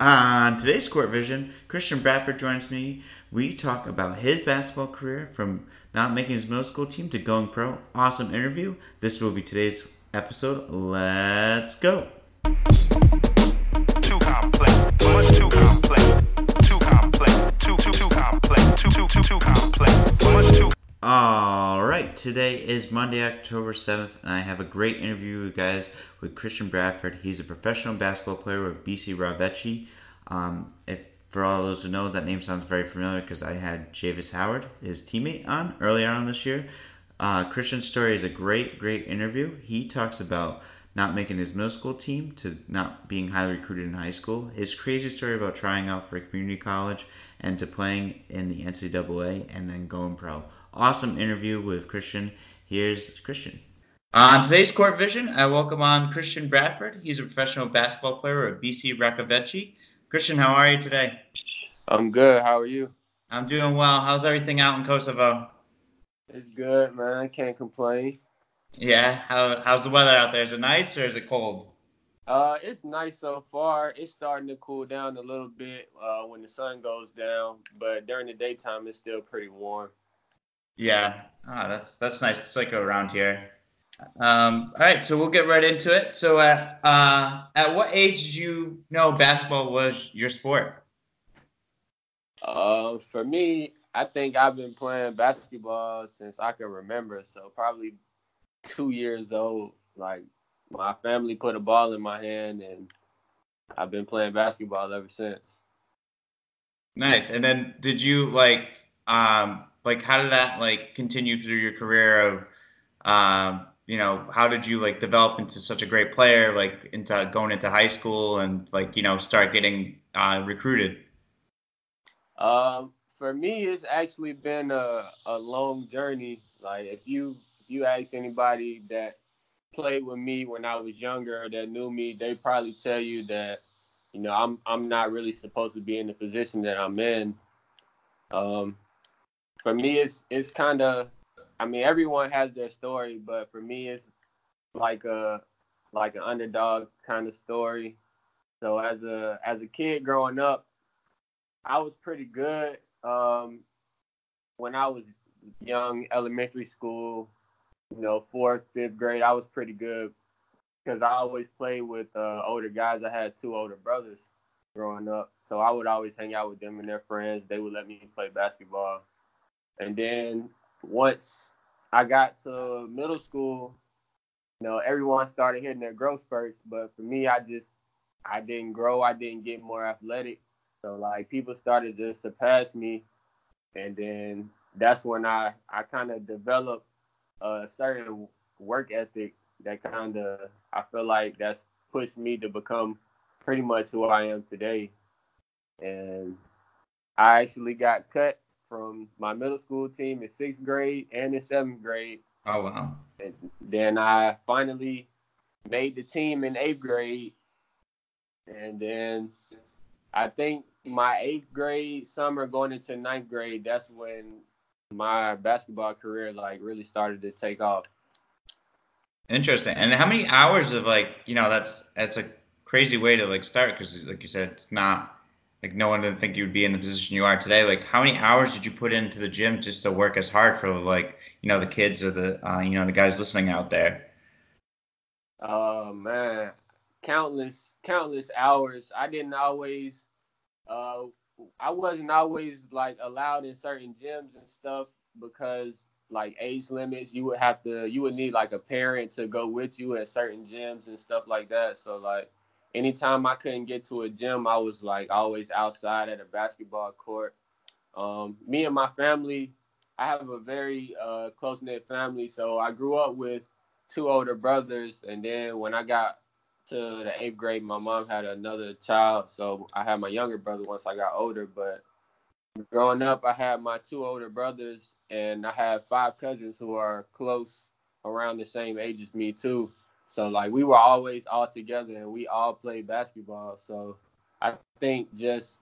On today's Court Vision, Christian Bradford joins me. We talk about his basketball career from not making his middle school team to going pro. Awesome interview. This will be today's episode. Let's go. Too complex. Much too complex. Too complex. Too too too complex. Too too too too complex. Much too. All right, today is Monday, October 7th, and I have a great interview, you guys, with Christian Bradford. He's a professional basketball player with BC Rahoveci. Um, if for all those who know, that name sounds very familiar because I had Javis Howard, his teammate, on earlier on this year. Uh, Christian's story is a great, great interview. He talks about not making his middle school team to not being highly recruited in high school, his crazy story about trying out for community college, and to playing in the NCAA and then going pro. Awesome interview with Christian. Here's Christian. On today's Court Vision, I welcome on Christian Bradford. He's a professional basketball player at BC Rahoveci. Christian, how are you today? I'm good. How are you? I'm doing well. How's everything out in Kosovo? It's good, man. I Can't complain. Yeah. How, how's the weather out there? Is it nice or is it cold? Uh, it's nice so far. It's starting to cool down a little bit uh, when the sun goes down, but during the daytime, it's still pretty warm. Yeah. Ah, that's that's nice. It's like around here. Um, all right, so we'll get right into it. So, at uh, at what age did you know basketball was your sport? Uh, for me, I think I've been playing basketball since I can remember. So probably two years old. Like my family put a ball in my hand, and I've been playing basketball ever since. Nice. And then, did you like um like how did that like continue through your career of um you know how did you like develop into such a great player like into going into high school and like you know start getting uh, recruited Um, for me, it's actually been a, a long journey. Like if you if you ask anybody that played with me when I was younger that knew me, they probably tell you that you know I'm I'm not really supposed to be in the position that I'm in. Um, for me, it's it's kind of I mean everyone has their story, but for me, it's like a like an underdog kind of story. So as a as a kid growing up, I was pretty good um, when I was young, elementary school. You know, fourth, fifth grade, I was pretty good because I always played with uh, older guys. I had two older brothers growing up, so I would always hang out with them and their friends. They would let me play basketball, and then once I got to middle school, you know, everyone started hitting their growth spurts, but for me, I just I didn't grow. I didn't get more athletic. So like people started to surpass me, and then that's when I I kind of developed a certain work ethic that kind of I feel like that's pushed me to become pretty much who I am today. And I actually got cut from my middle school team in sixth grade and in seventh grade. oh wow And then I finally made the team in eighth grade. And then I think my eighth grade summer going into ninth grade, that's when my basketball career like really started to take off. interesting and how many hours of like you know that's that's a crazy way to like start because like you said it's not like no one didn't think you would be in the position you are today like how many hours did you put into the gym just to work as hard for like you know the kids or the uh, you know the guys listening out there Oh man, countless, countless hours. I didn't always, uh, I wasn't always like allowed in certain gyms and stuff because like age limits. You would have to, you would need like a parent to go with you at certain gyms and stuff like that. So like, anytime I couldn't get to a gym, I was like always outside at a basketball court. Um, me and my family, I have a very uh, close knit family, so I grew up with two older brothers, and then when I got to the eighth grade, my mom had another child, so I had my younger brother once I got older. But growing up, I had my two older brothers, and I had five cousins who are close, around the same age as me too. So like we were always all together, and we all played basketball. So I think just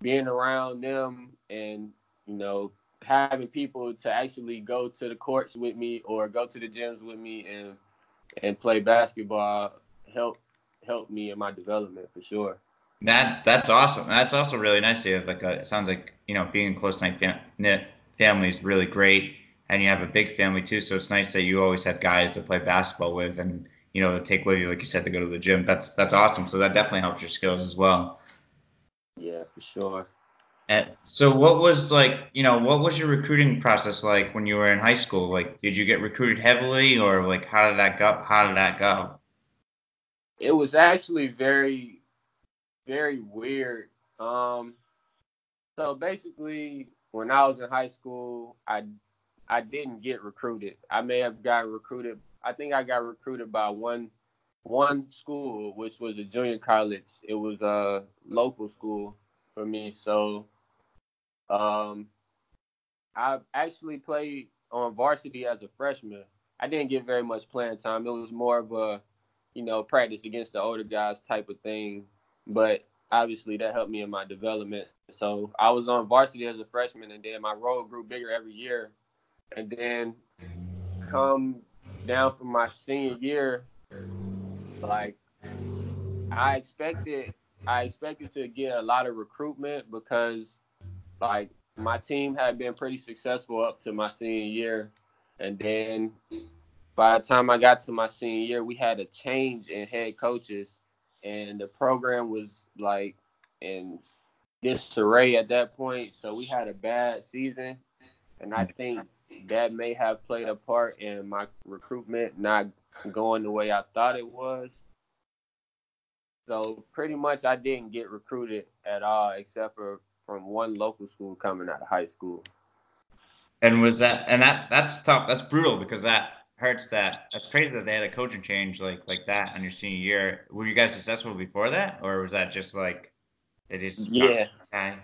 being around them and you know having people to actually go to the courts with me or go to the gyms with me and and play basketball helped helped me in my development for sure. That that's awesome. That's also really nice. You have like a, it sounds like you know being close knit family is really great, and you have a big family too. So it's nice that you always have guys to play basketball with, and you know to take with you, like you said, to go to the gym. That's that's awesome. So that definitely helps your skills as well. Yeah, for sure. And so what was like, you know, what was your recruiting process like when you were in high school? Like, did you get recruited heavily, or like how did that go? How did that go? It was actually very very weird. Um, so basically, when I was in high school, I I didn't get recruited. I may have got recruited. I think I got recruited by one one school, which was a junior college. It was a local school for me. So, um, I actually played on varsity as a freshman. I didn't get very much playing time. It was more of a, you know, practice against the older guys type of thing but obviously that helped me in my development. So I was on varsity as a freshman, and then my role grew bigger every year. And then come down from my senior year, like I expected, I expected to get a lot of recruitment because, like, my team had been pretty successful up to my senior year, and then by the time I got to my senior year, we had a change in head coaches. And the program was like in disarray at that point. So we had a bad season, and I think that may have played a part in my recruitment not going the way I thought it was. So pretty much, I didn't get recruited at all, except for from one local school coming out of high school. And was that and that that's tough. That's brutal because that hurts that that's crazy that they had a coaching change like like that on your senior year. Were you guys successful before that, or was that just like it is? Yeah. Okay.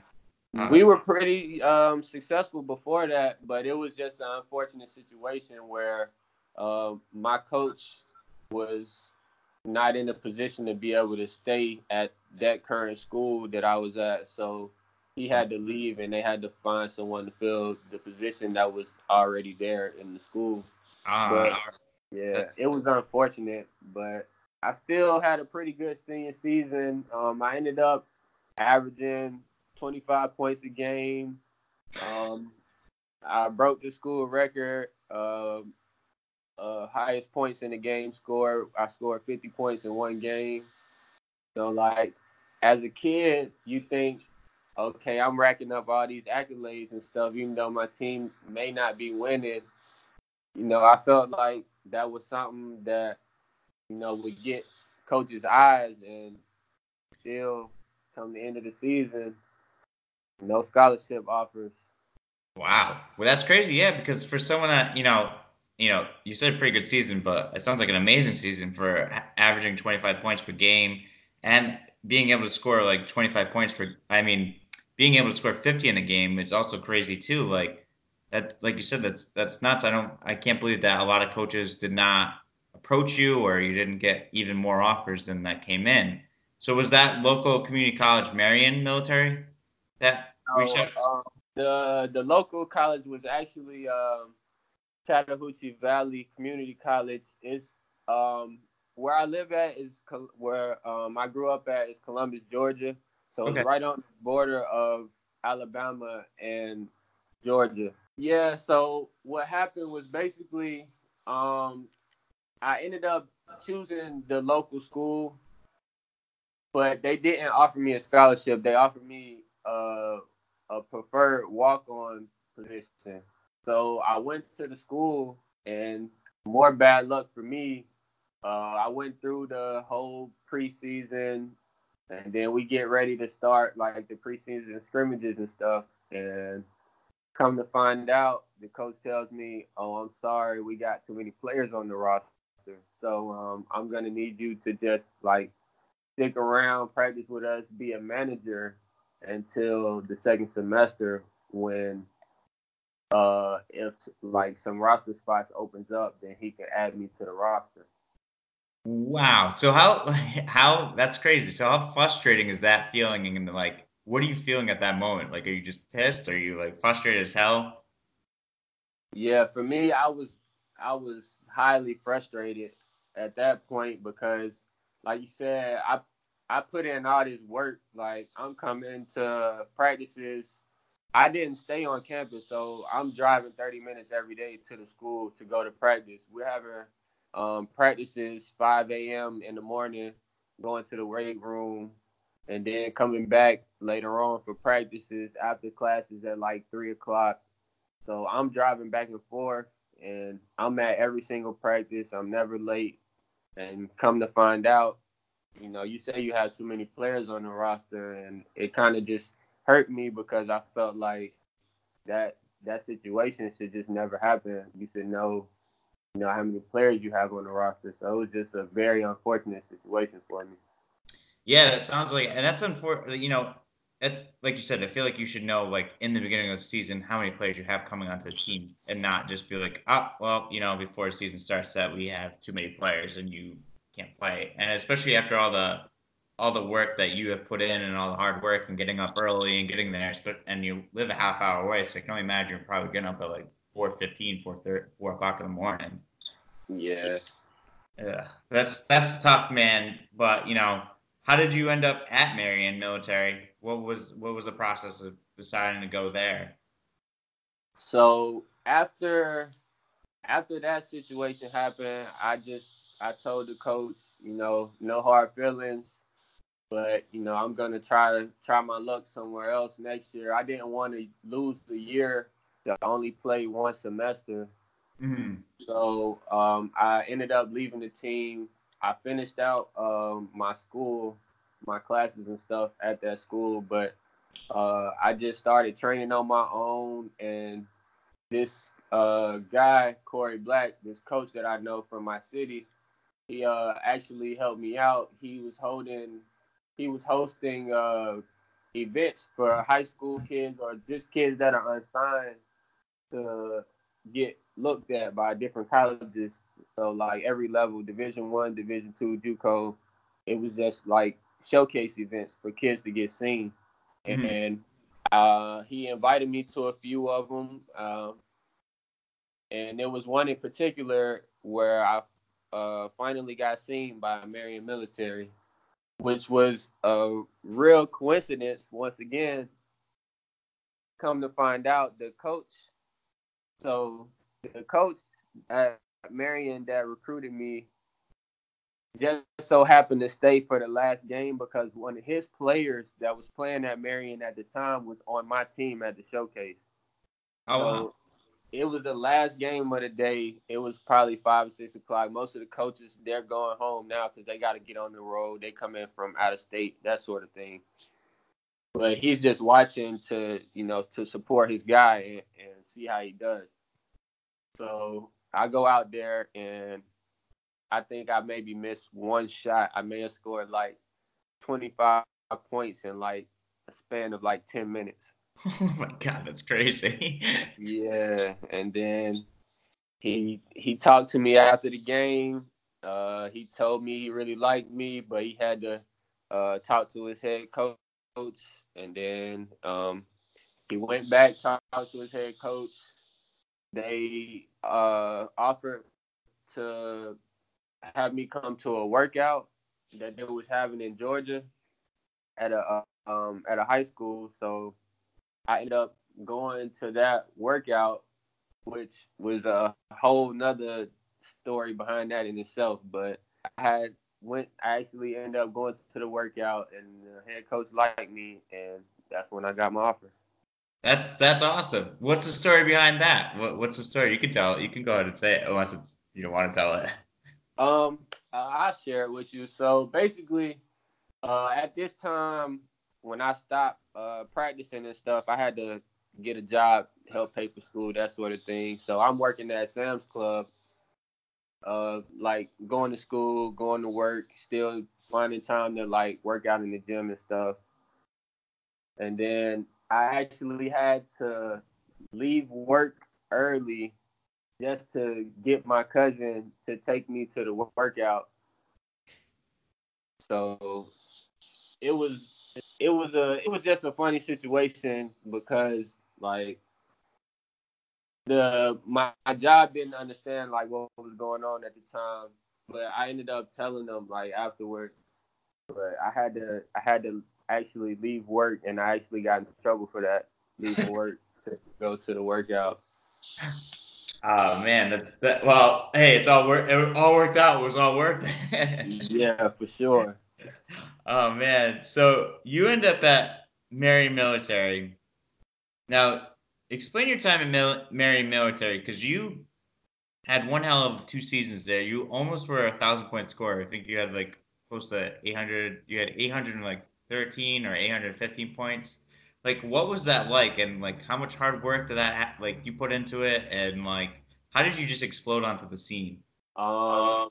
Uh, we were pretty um, successful before that, but it was just an unfortunate situation where uh, my coach was not in a position to be able to stay at that current school that I was at. So he had to leave, and they had to find someone to fill the position that was already there in the school. Uh, but, yeah, it was unfortunate, but I still had a pretty good senior season. Um, I ended up averaging 25 points a game. Um, I broke the school record, uh, uh, highest points in the game score. I scored 50 points in one game. So, like, as a kid, you think, okay, I'm racking up all these accolades and stuff, even though my team may not be winning you know, I felt like that was something that, you know, would get coaches' eyes and still come the end of the season, no scholarship offers. Wow. Well, that's crazy. Yeah, because for someone that, you know, you know, you said a pretty good season, but it sounds like an amazing season for averaging 25 points per game and being able to score like 25 points per. I mean, being able to score 50 in a game is also crazy too. Like, that like you said that's that's nuts i don't i can't believe that a lot of coaches did not approach you or you didn't get even more offers than that came in so was that local community college marion military that um, the the local college was actually um, chattahoochee valley community college is um, where i live at is where um, i grew up at is columbus georgia so okay. it's right on the border of alabama and georgia yeah, so what happened was basically um, I ended up choosing the local school, but they didn't offer me a scholarship. They offered me uh, a preferred walk-on position. So I went to the school, and more bad luck for me. Uh, I went through the whole preseason, and then we get ready to start like the preseason scrimmages and stuff, and Come to find out, the coach tells me, "Oh, I'm sorry, we got too many players on the roster, so um, I'm gonna need you to just like stick around, practice with us, be a manager until the second semester when uh if like some roster spots opens up, then he can add me to the roster." Wow. So how how that's crazy. So how frustrating is that feeling and like what are you feeling at that moment? Like, are you just pissed? Are you like frustrated as hell? Yeah, for me, I was I was highly frustrated at that point because, like you said, I I put in all this work. Like I'm coming to practices. I didn't stay on campus, so I'm driving 30 minutes every day to the school to go to practice. We're having um, practices 5 a.m. in the morning, going to the weight room, and then coming back later on for practices after classes at like three o'clock. So I'm driving back and forth, and I'm at every single practice. I'm never late. And come to find out, you know, you say you have too many players on the roster, and it kind of just hurt me because I felt like that that situation should just never happen. You should know, you know, how many players you have on the roster. So it was just a very unfortunate situation for me. Yeah, that sounds like, and that's unfortunate. You know, that's like you said. I feel like you should know, like in the beginning of the season, how many players you have coming onto the team, and not just be like, oh, well, you know, before the season starts, that we have too many players and you can't play. And especially after all the all the work that you have put in and all the hard work and getting up early and getting there, and you live a half hour away, so I can only imagine you're probably getting up at like 4.15, 4, 4 o'clock in the morning. Yeah. Yeah, that's that's tough, man. But you know, how did you end up at Marion Military? What was what was the process of deciding to go there? So after after that situation happened, I just I told the coach, you know, no hard feelings, but you know, I'm gonna try to try my luck somewhere else next year. I didn't want to lose the year to only play one semester. Mm-hmm. So um, I ended up leaving the team. I finished out um, my school, my classes and stuff at that school, but uh, I just started training on my own. And this uh, guy, Corey Black, this coach that I know from my city, he uh, actually helped me out. He was holding, he was hosting uh, events for high school kids or just kids that are unsigned to get looked at by different colleges. So like every level, Division One, Division Two, JUCO, it was just like showcase events for kids to get seen. Mhm. And uh, he invited me to a few of them. Um, and there was one in particular where I uh, finally got seen by Marion Military, which was a real coincidence. Once again, come to find out, the coach. So the coach at Marion that recruited me just so happened to stay for the last game because one of his players that was playing at Marion at the time was on my team at the showcase. Oh, wow. It was the last game of the day. It was probably five or six o'clock. Most of the coaches they're going home now because they got to get on the road. They come in from out of state, that sort of thing. But he's just watching to you know to support his guy and, and see how he does. So I go out there and I think I maybe missed one shot. I may have scored like 25 points in like a span of like 10 minutes. Oh my god, that's crazy. Yeah, and then he he talked to me after the game. Uh, he told me he really liked me, but he had to uh, talk to his head coach, and then um, he went back talked to his head coach. They uh, offered to have me come to a workout that they was having in Georgia at a uh, um, at a high school. So I ended up going to that workout, which was a whole nother story behind that in itself. But I had went I actually ended up going to the workout and the head coach liked me and that's when I got my offer. That's that's awesome. What's the story behind that? What, what's the story? You can tell. You can go ahead and say it, unless it's you don't want to tell it. Um, I'll share it with you. So basically, uh, at this time, when I stopped uh, practicing and stuff, I had to get a job, help pay for school, that sort of thing. So I'm working at Sam's Club, uh, like going to school, going to work, still finding time to like work out in the gym and stuff. And then I actually had to leave work early just to get my cousin to take me to the workout. So it was it was a it was just a funny situation because like the my, my job didn't understand like what was going on at the time, but I ended up telling them like afterward. but I had to I had to actually leave work, and I actually got in trouble for that Leave work to go to the workout. Oh man, that, that well, hey, it's all work. It all worked out. It was all worth it. yeah, for sure. Oh man, so you end up at Marion Military. Now, explain your time at Mil- Marion Military because you had one hell of two seasons there. You almost were a thousand point scorer. I think you had like close to 800. You had 813 or 815 points. Like, what was that like? And like, how much hard work did that ha- like you put into it? And like, how did you just explode onto the scene? Um,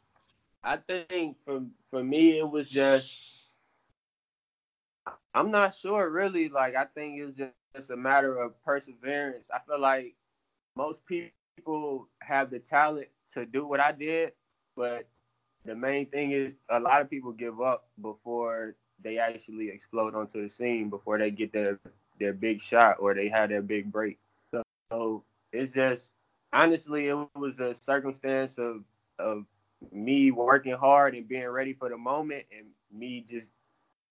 I think for for me it was just I'm not sure really. Like I think it was just, just a matter of perseverance. I feel like most people have the talent to do what I did, but the main thing is a lot of people give up before they actually explode onto the scene before they get their their big shot or they have their big break. So, so it's just honestly it was a circumstance of of me working hard and being ready for the moment and me just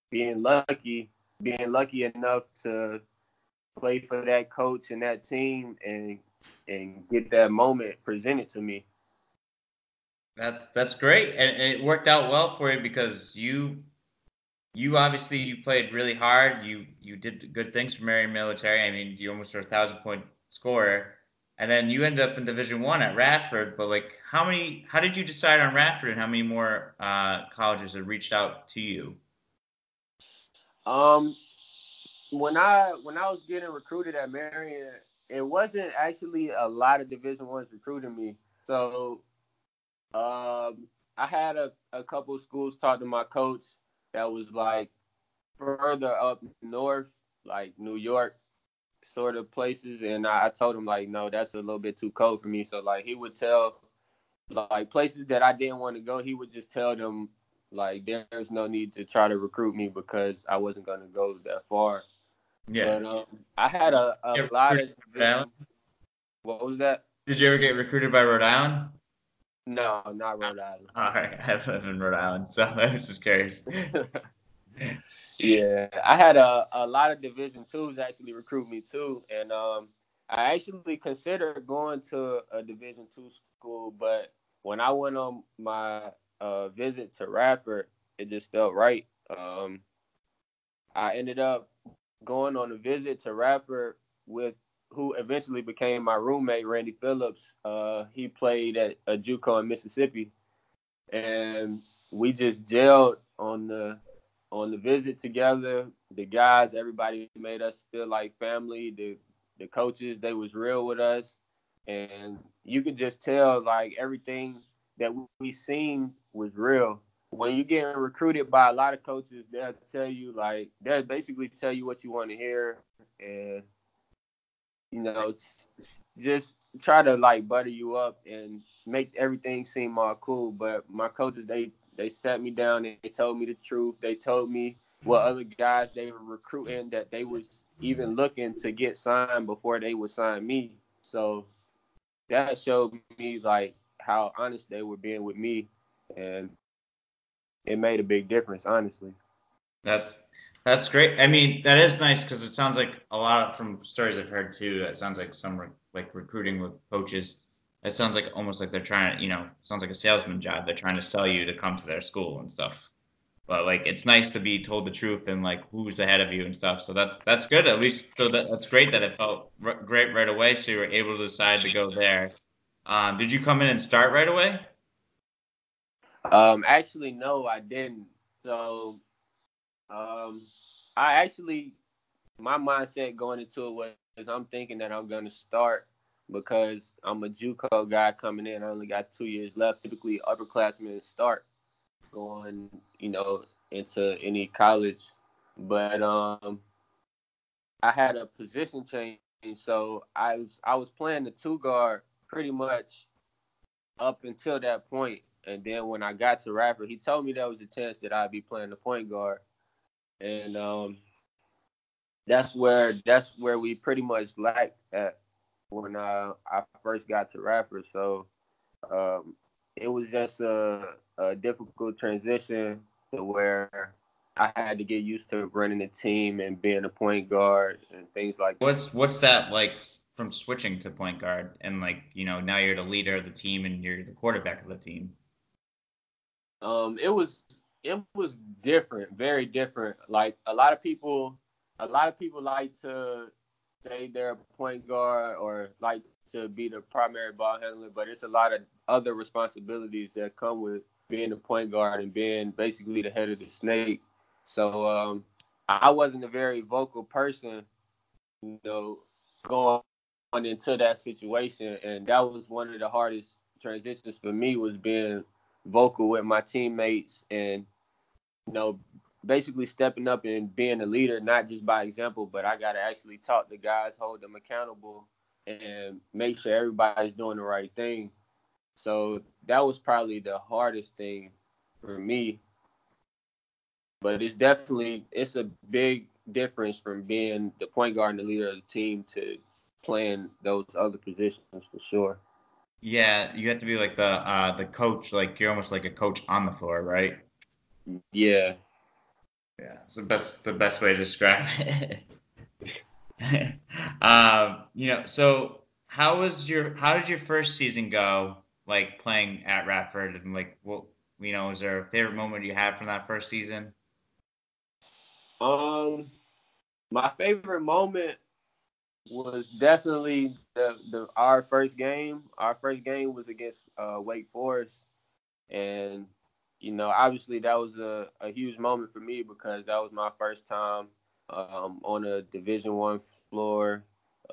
being lucky being lucky enough to play for that coach and that team and and get that moment presented to me. That's that's great, and it worked out well for you because you you obviously you played really hard. You you did good things for Marion Military. I mean, you almost were a thousand point scorer, and then you ended up in Division One at Radford. But like, how many? How did you decide on Radford, and how many more uh, colleges have reached out to you? Um, when I when I was getting recruited at Marion, it wasn't actually a lot of Division Ones recruiting me. So, um, I had a, a couple schools talk to my coach that was like further up north, like New York, sort of places, and I, I told him like, no, that's a little bit too cold for me. So like he would tell like places that I didn't want to go, he would just tell them like there's no need to try to recruit me because I wasn't going to go that far. Yeah. But um, I had a, a lot of. What was that? Did you ever get recruited by Rhode Island? No, not Rhode Island. All right, I live in Rhode Island, so I was just curious. yeah, I had a, a lot of Division twos actually recruit me too, and um, I actually considered going to a Division two school, but when I went on my uh, visit to Radford, it just felt right. Um, I ended up going on a visit to Radford with who eventually became my roommate, Randy Phillips. Uh, he played at a JUCO in Mississippi, and we just gelled on the on the visit together. The guys, everybody made us feel like family. The the coaches, they was real with us, and you could just tell like everything that we seen was real. When you get recruited by a lot of coaches, they'll tell you like they'll basically tell you what you want to hear, and you know just try to like butter you up and make everything seem all cool. But my coaches, they they sat me down and they told me the truth. They told me what other guys they were recruiting that they was even looking to get signed before they would sign me. So that showed me like how honest they were being with me, and it made a big difference, honestly. That's that's great. I mean, that is nice because it sounds like a lot of, from stories I've heard too. That sounds like some re- like recruiting with coaches. It sounds like almost like they're trying to, you know, sounds like a salesman job. They're trying to sell you to come to their school and stuff. But like, it's nice to be told the truth and like who's ahead of you and stuff. So that's that's good. At least so that that's great that it felt r- great right away. So you were able to decide to go there. Um, did you come in and start right away? Um, actually, no, I didn't. So, um, I actually, my mindset going into it was I'm thinking that I'm gonna start because I'm a JUCO guy coming in. I only got two years left. Typically, upperclassmen start going, you know, into any college. But um, I had a position change, so I was I was playing the two guard pretty much up until that point. And then when I got to Radford, he told me there was a chance that I'd be playing the point guard, and um, that's where that's where we pretty much lacked at when uh, I first got to Radford. So um, it was just a, a difficult transition to where I had to get used to running a team and being a point guard and things like that. What's what's that like from switching to point guard and like you know now you're the leader of the team and you're the quarterback of the team? Um, it was it was different, very different. Like a lot of people, a lot of people like to say they're a point guard or like to be the primary ball handler, but it's a lot of other responsibilities that come with being a point guard and being basically the head of the snake. So um, I wasn't a very vocal person, you know, going into that situation, and that was one of the hardest transitions for me was being vocal with my teammates and you know basically stepping up and being a leader not just by example but i got to actually talk to guys hold them accountable and make sure everybody's doing the right thing so that was probably the hardest thing for me but it's definitely it's a big difference from being the point guard and the leader of the team to playing those other positions for sure yeah, you have to be like the uh, the coach. Like you're almost like a coach on the floor, right? Yeah. Yeah, it's the best the best way to describe it. um, you know, so how was your how did your first season go? Like playing at Radford and like what you know, is there a favorite moment you had from that first season? Um, my favorite moment was definitely the, the our first game. Our first game was against uh, Wake Forest, and you know, obviously that was a, a huge moment for me because that was my first time um, on a Division One floor.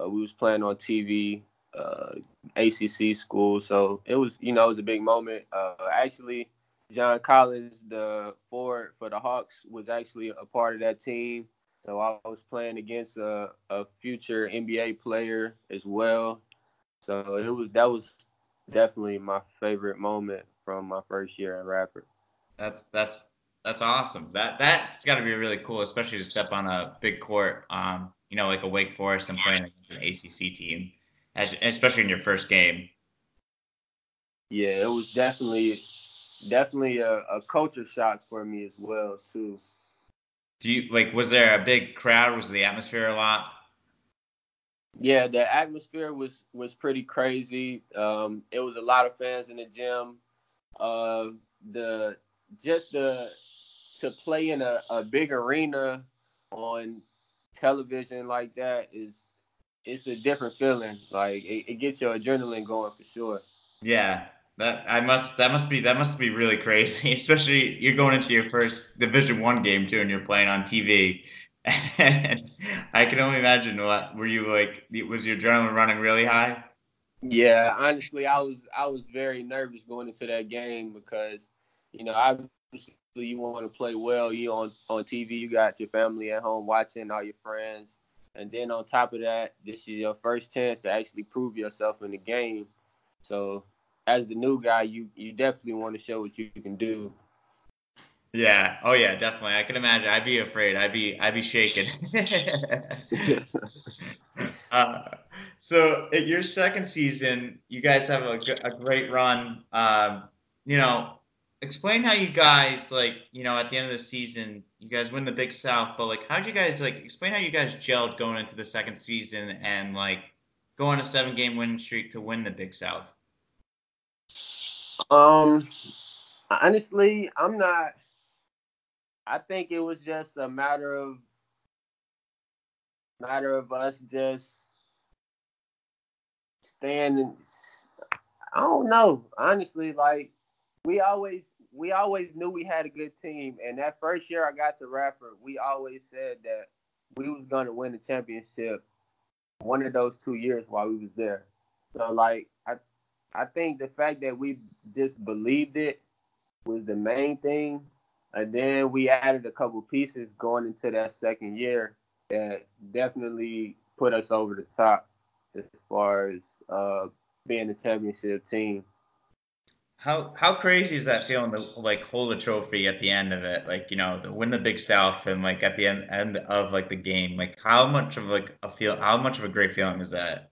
Uh, we was playing on TV, uh, ACC school, so it was you know it was a big moment. Uh, actually, John Collins, the forward for the Hawks, was actually a part of that team. So I was playing against a, a future NBA player as well. So it was that was definitely my favorite moment from my first year at Radford. That's that's that's awesome. That that's got to be really cool, especially to step on a big court, um, you know, like a Wake Forest and playing against an ACC team, as, especially in your first game. Yeah, it was definitely definitely a, a culture shock for me as well too. Do you like? Was there a big crowd? Was the atmosphere a lot? Yeah, the atmosphere was was pretty crazy. Um, it was a lot of fans in the gym. Uh, the just the to play in a, a big arena on television like that is it's a different feeling. Like it, it gets your adrenaline going for sure. Yeah, that I must that must be that must be really crazy, especially you're going into your first Division One game too, and you're playing on TV. And I can only imagine what were you like? Was your adrenaline running really high? Yeah, honestly, I was I was very nervous going into that game because you know obviously you want to play well. You on on TV, you got your family at home watching, all your friends, and then on top of that, this is your first chance to actually prove yourself in the game. So as the new guy, you you definitely want to show what you can do. Yeah. Oh yeah, definitely. I can imagine. I'd be afraid. I'd be I'd be shaken. uh, so at your second season, you guys have a, a great run. Um, you know, explain how you guys like. You know, at the end of the season, you guys win the Big South. But like, how did you guys like? Explain how you guys gelled going into the second season and like go on a seven game winning streak to win the Big South. Um, honestly, I'm not. I think it was just a matter of matter of us just staying. I don't know. Honestly, like we always we always knew we had a good team, and that first year I got to Radford, we always said that we was gonna win the championship. One of those two years while we was there. So like I I think the fact that we just believed it was the main thing. And then we added a couple pieces going into that second year that definitely put us over the top as far as uh, being a championship team. How how crazy is that feeling to like hold a trophy at the end of it, like you know, to win the Big South and like at the end end of like the game, like how much of like a feel, how much of a great feeling is that?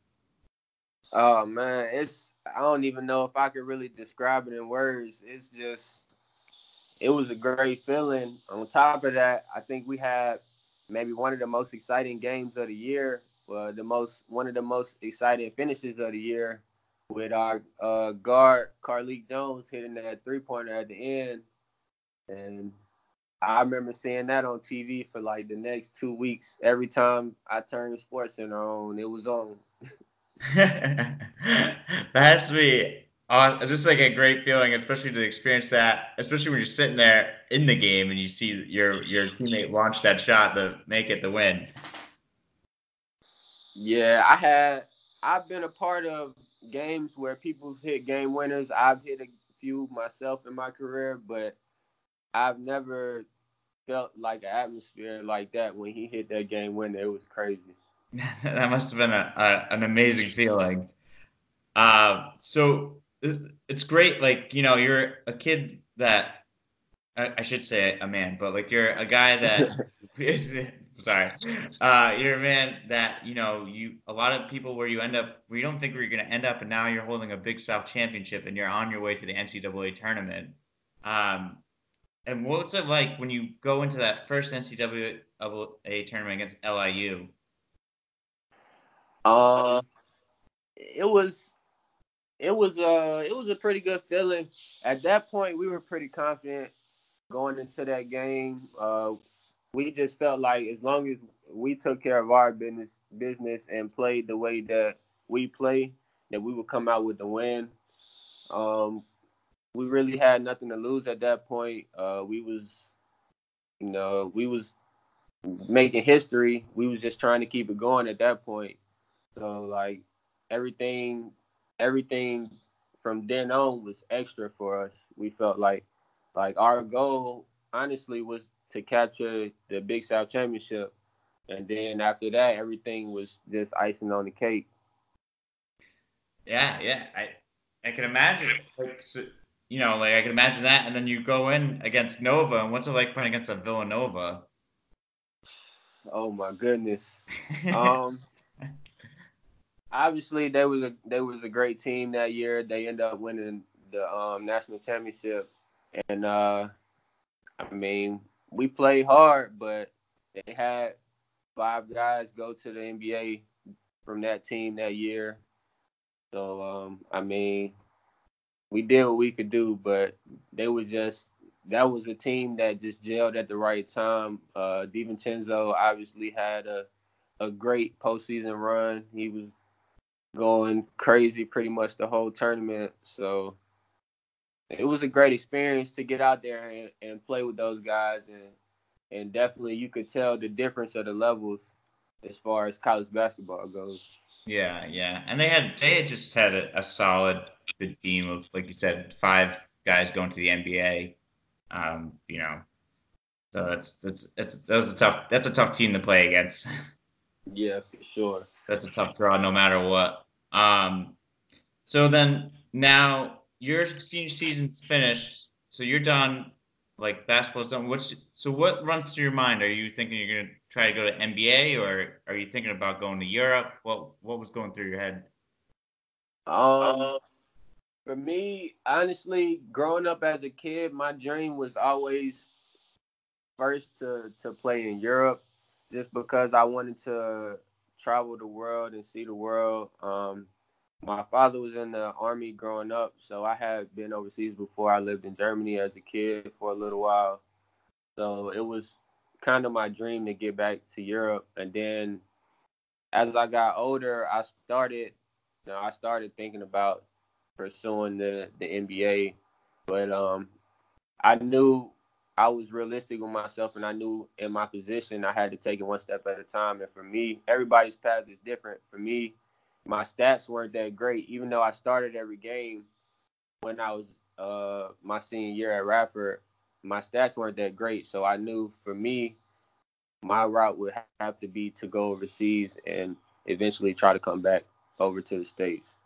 Oh man, it's I don't even know if I could really describe it in words. It's just it was a great feeling. On top of that, I think we had maybe one of the most exciting games of the year, uh, the most one of the most exciting finishes of the year, with our uh, guard Carlik Jones hitting that three pointer at the end, and I remember seeing that on TV for like the next two weeks. Every time I turned the Sports Center on, it was on. that has to be uh, just like a great feeling, especially to experience that, especially when you're sitting there in the game and you see your your teammate launch that shot to make it the win. Yeah, I had I've been a part of games where people hit game winners. I've hit a few myself in my career, but I've never felt like an atmosphere like that when he hit that game winner. It was crazy. that must have been a, a an amazing feeling. Uh, so it's great. Like you know, you're a kid that I, I should say a man, but like you're a guy that. sorry, uh, you're a man that you know you a lot of people where you end up where you don't think where you're going to end up, and now you're holding a Big South championship and you're on your way to the NCAA tournament. Um, and what's it like when you go into that first NCAA tournament against LIU? Uh, it was, it was uh, it was a pretty good feeling. At that point, we were pretty confident going into that game. Uh, we just felt like as long as we took care of our business, business and played the way that we play, that we would come out with the win. Um, we really had nothing to lose at that point. Uh, we was, you know, we was making history. We was just trying to keep it going at that point. So like everything, everything from then on was extra for us. We felt like, like our goal honestly was to capture the Big South Championship, and then after that, everything was just icing on the cake. Yeah, yeah, I I can imagine. Like, so, you know, like I can imagine that, and then you go in against Nova, and what's it like playing against a Villanova? Oh my goodness. Um, obviously they was a they was a great team that year. They ended up winning the um, national championship, and uh, I mean we played hard, but they had five guys go to the NBA from that team that year. So um, I mean, we did what we could do, but they were just that was a team that just gelled at the right time. Uh DiVincenzo obviously had a a great postseason run. He was going crazy pretty much the whole tournament. So it was a great experience to get out there and, and play with those guys and and definitely you could tell the difference of the levels as far as college basketball goes. Yeah, yeah, and they had they had just had a, a solid good team of like you said five guys going to the NBA. Um, you know, so that's that's that's that was a tough that's a tough team to play against. Yeah, for sure. That's a tough draw no matter what. Um, so then now your senior season's finished, so you're done. Like basketball's done. What's so? What runs through your mind? Are you thinking you're gonna try to go to NBA, or are you thinking about going to Europe? What What was going through your head? Um, for me, honestly, growing up as a kid, my dream was always first to to play in Europe, just because I wanted to travel the world and see the world. Um, my father was in the army growing up, so I had been overseas before. I lived in Germany as a kid for a little while, so it was kind of my dream to get back to Europe. And then, as I got older, I started, you know, I started thinking about pursuing the the NBA, but um, I knew I was realistic with myself, and I knew in my position I had to take it one step at a time. And for me, everybody's path is different. For me my stats weren't that great, even though I started every game when I was uh my senior year at Radford. My stats weren't that great, so I knew for me, my route would have to be to go overseas and eventually try to come back over to the states.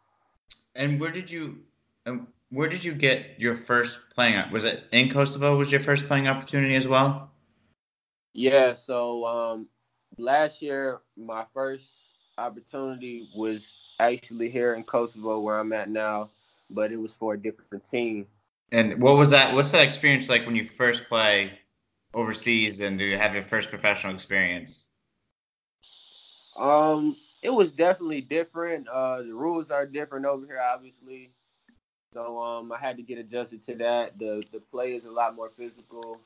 And where did you, um, where did you get your first playing? Was it in Kosovo? Was your first playing opportunity as well? Yeah. So um, last year, my first opportunity was actually here in Kosovo where I'm at now, but it was for a different team. And what was that? What's that experience like when you first play overseas and do you have your first professional experience? Um, it was definitely different. Uh, the rules are different over here, obviously. So um, I had to get adjusted to that. The the play is a lot more physical.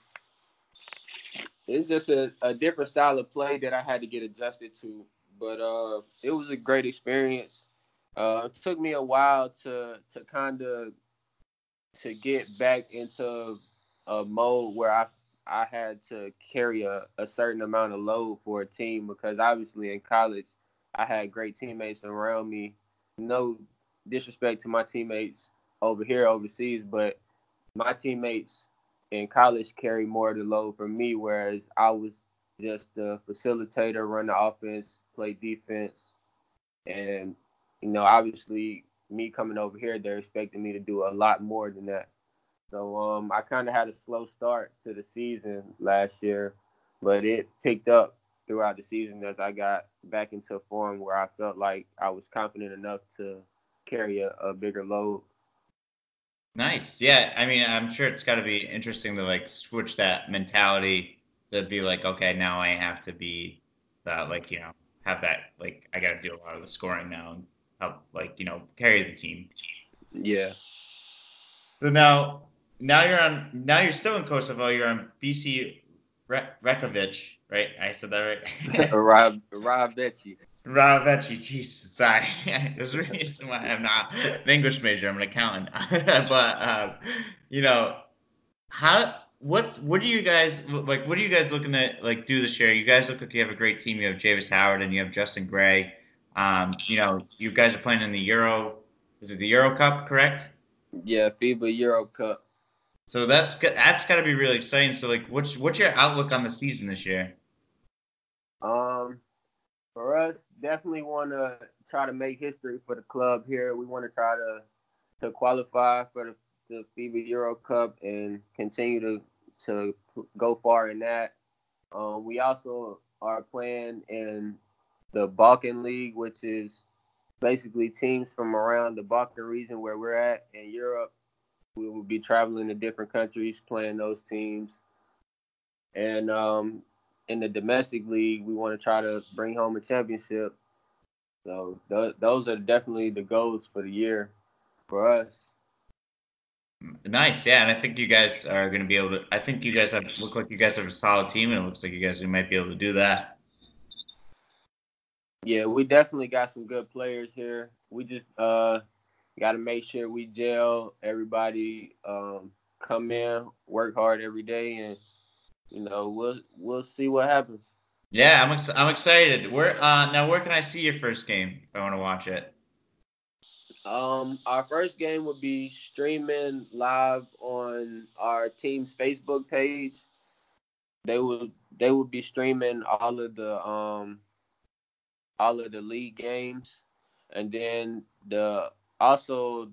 It's just a, a different style of play that I had to get adjusted to. But uh, it was a great experience. Uh, it took me a while to to kind of to get back into a mode where I I had to carry a, a certain amount of load for a team because obviously in college I had great teammates around me. No disrespect to my teammates over here overseas, but my teammates in college carry more of the load for me, whereas I was just the facilitator, run the offense, play defense, and you know, obviously me coming over here, they're expecting me to do a lot more than that. So um, I kind of had a slow start to the season last year, but it picked up throughout the season as I got back into a form where I felt like I was confident enough to carry a, a bigger load. Nice. Yeah. I mean, I'm sure it's got to be interesting to like switch that mentality to be like, okay, now I have to be that, like, you know, have that, like, I got to do a lot of the scoring now and help, like, you know, carry the team. Yeah. So now, now you're on, now you're still in Kosovo. You're on BC Re- Rekovic, right? I said that right. Rob, Rob Betchy. Ravecchi, jeez, sorry. There's a reason why I'm not an English major. I'm an accountant. but uh, you know, how what's what are you guys like? What are you guys looking to like do this year? You guys look like you have a great team. You have Javis Howard and you have Justin Gray. Um, you know, you guys are playing in the Euro. Is it the Euro Cup? Correct. Yeah, FIBA Euro Cup. So that's that's got to be really exciting. So like, what's what's your outlook on the season this year? Um, for us, definitely want to try to make history for the club here. We want to try to to qualify for the, the FIBA Euro Cup and continue to to go far in that. Um, we also are playing in the Balkan League, which is basically teams from around the Balkan region where we're at in Europe. We will be traveling to different countries playing those teams. And um, in the domestic league, we want to try to bring home a championship. So th- those are definitely the goals for the year for us. Nice, yeah, and I think you guys are going to be able to. I think you guys have look like you guys have a solid team, and it looks like you guys might be able to do that. Yeah, we definitely got some good players here. We just uh got to make sure we gel. Everybody um, come in, work hard every day, and you know, we'll we'll see what happens. Yeah, I'm ex- I'm excited. Where uh now where can I see your first game if I want to watch it? Um, our first game will be streaming live on our team's Facebook page. They will they will be streaming all of the um all of the league games, and then the also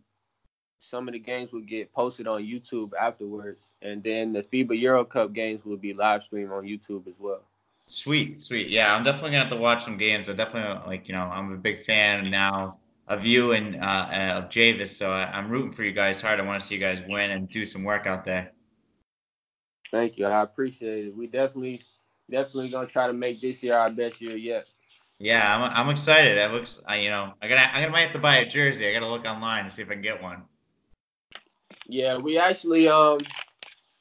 some of the games will get posted on YouTube afterwards, and then the FIBA Euro Cup games will be live streamed on YouTube as well. Sweet, sweet. Yeah, I'm definitely gonna have to watch some games. I definitely like, you know, I'm a big fan now of you and uh, of Javis, so I, am rooting for you guys hard. I want to see you guys win and do some work out there. Thank you. I appreciate it. We definitely, definitely gonna try to make this year our best year yet. Yeah, I'm, I'm excited. It looks, I, you know, I gotta, I'm gonna might have to buy a jersey. I gotta look online and see if I can get one. Yeah, we actually um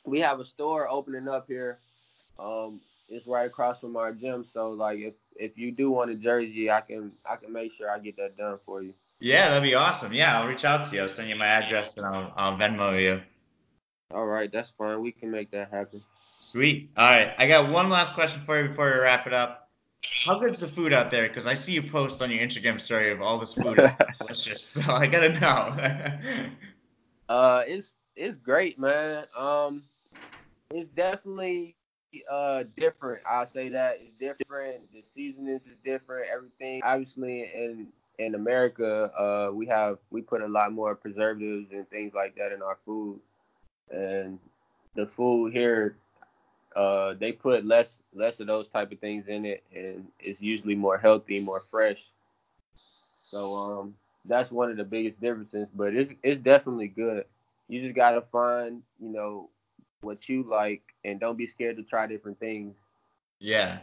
we have a store opening up here. Um it's right across from our gym. So like if if you do want a jersey, I can I can make sure I get that done for you. Yeah, that'd be awesome. Yeah, I'll reach out to you. I'll send you my address and I'll I'll Venmo you. All right, that's fine. We can make that happen. Sweet. All right, I got one last question for you before we wrap it up. How good's the food out there? Because I see you post on your Instagram story of all this food. delicious. So I gotta know. Uh, it's it's great, man. Um, it's definitely uh different. I'll say that it's different. The seasonings is different. Everything, obviously, in in America, uh, we have we put a lot more preservatives and things like that in our food, and the food here, uh, they put less less of those type of things in it, and it's usually more healthy, more fresh. So um, that's one of the biggest differences. But it's it's definitely good. you just gotta find you know what you like and don't be scared to try different things. Yeah.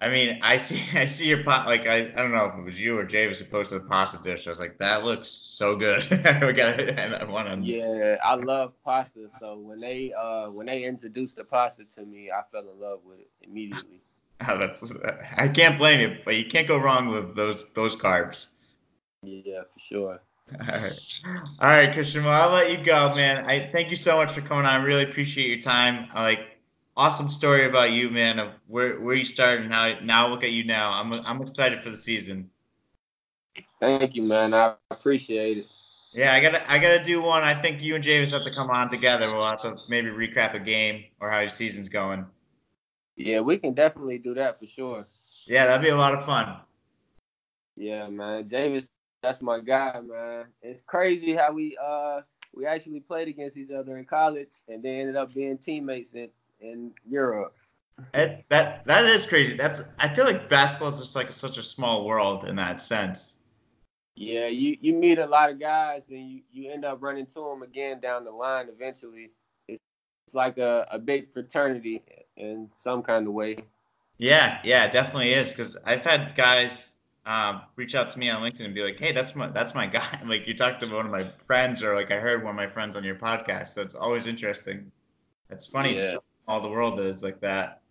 I mean, I see, I see your pot. Like, I, I don't know if it was you or Javis who posted the pasta dish. I was like, that looks so good. we got and I want to. Yeah, I love pasta. So when they uh when they introduced the pasta to me, I fell in love with it immediately. Oh, that's I can't blame you, but you can't go wrong with those those carbs. Yeah, for sure. All right. All right, Christian. Well, I'll let you go, man. I thank you so much for coming on. I really appreciate your time. I like awesome story about you, man, of where where you started and how now look at you now. I'm I'm excited for the season. Thank you, man. I appreciate it. Yeah, I gotta I gotta do one. I think you and James have to come on together. We'll have to maybe recap a game or how your season's going. Yeah, we can definitely do that for sure. Yeah, that'd be a lot of fun. Yeah, man. James that's my guy, man. It's crazy how we uh we actually played against each other in college and they ended up being teammates in, in Europe. It, that that is crazy. That's I feel like basketball is just like such a small world in that sense. Yeah, you you meet a lot of guys and you, you end up running to them again down the line eventually. It's like a, a big fraternity in some kind of way. Yeah, yeah, it definitely is because I've had guys um, reach out to me on LinkedIn and be like, "Hey, that's my that's my guy." like you talked to one of my friends, or like I heard one of my friends on your podcast. So it's always interesting. It's funny Yeah. all the world is like that.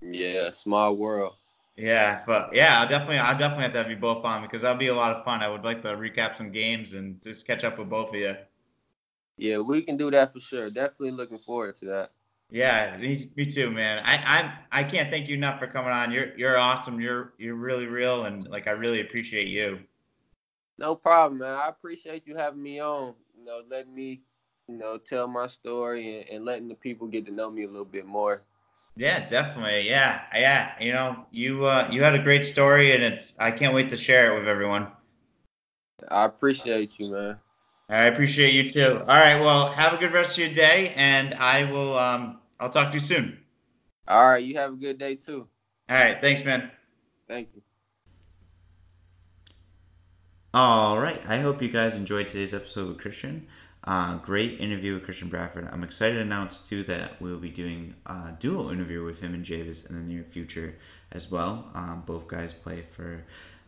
Yeah, small world. Yeah, but yeah, I'll definitely I'll definitely have to have you both on because that'll be a lot of fun. I would like to recap some games and just catch up with both of you. Yeah, we can do that for sure. Definitely looking forward to that. Yeah, me, me too, man. I I'm I can't thank you enough for coming on. You're you're awesome. You're you're really real and like I really appreciate you. No problem, man. I appreciate you having me on. You know, letting me, you know, tell my story and, and letting the people get to know me a little bit more. Yeah, definitely. Yeah, yeah. You know, you uh, you had a great story, and it's I can't wait to share it with everyone. I appreciate you, man. I appreciate you too. All right. Well, have a good rest of your day, and I will. Um, I'll talk to you soon. All right, you have a good day too. All right. Thanks, man. Thank you. All right. I hope you guys enjoyed today's episode with Christian. Uh, great interview with Christian Radford. I'm excited to announce too that we'll be doing a dual interview with him and Javis in the near future as well. Um, both guys play for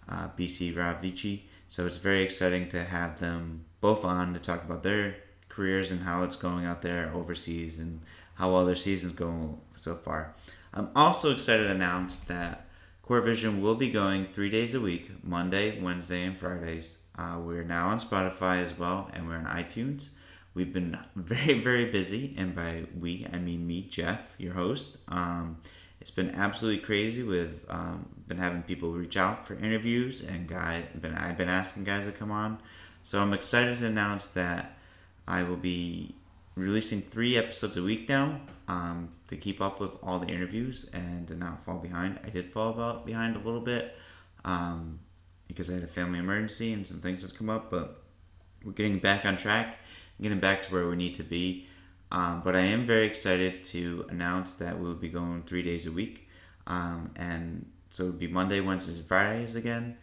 uh, BC Rahoveci, so it's very exciting to have them both on to talk about their careers and how it's going out there overseas and how well their season's going so far. I'm also excited to announce that Court Vision will be going three days a week Monday, Wednesday, and Fridays. Uh, we're now on Spotify as well, and we're on iTunes. We've been very, very busy, and by we, I mean me, Jeff, your host. Um, it's been absolutely crazy. With um, been having people reach out for interviews, and guy, been I've been asking guys to come on. So I'm excited to announce that I will be releasing three episodes a week now um, to keep up with all the interviews and to not fall behind. I did fall about behind a little bit um, because I had a family emergency and some things had come up, but we're getting back on track, getting back to where we need to be. Um, but I am very excited to announce that we'll be going three days a week, um, and so it would be Monday, Wednesdays, and Fridays again.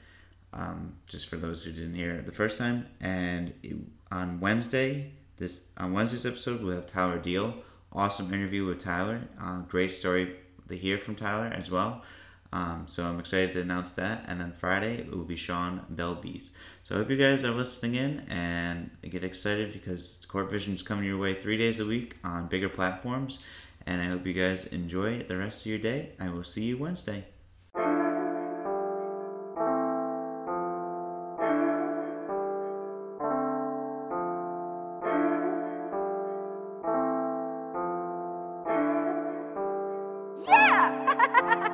Um, just for those who didn't hear the first time, and it, on Wednesday, this on Wednesday's episode we'll have Tyler Deal. Awesome interview with Tyler. Uh, great story to hear from Tyler as well. Um, so I'm excited to announce that. And then Friday it will be Sean Belbees. So I hope you guys are listening in and get excited because Court Vision is coming your way three days a week on bigger platforms. And I hope you guys enjoy the rest of your day. I will see you Wednesday. Ha ha ha!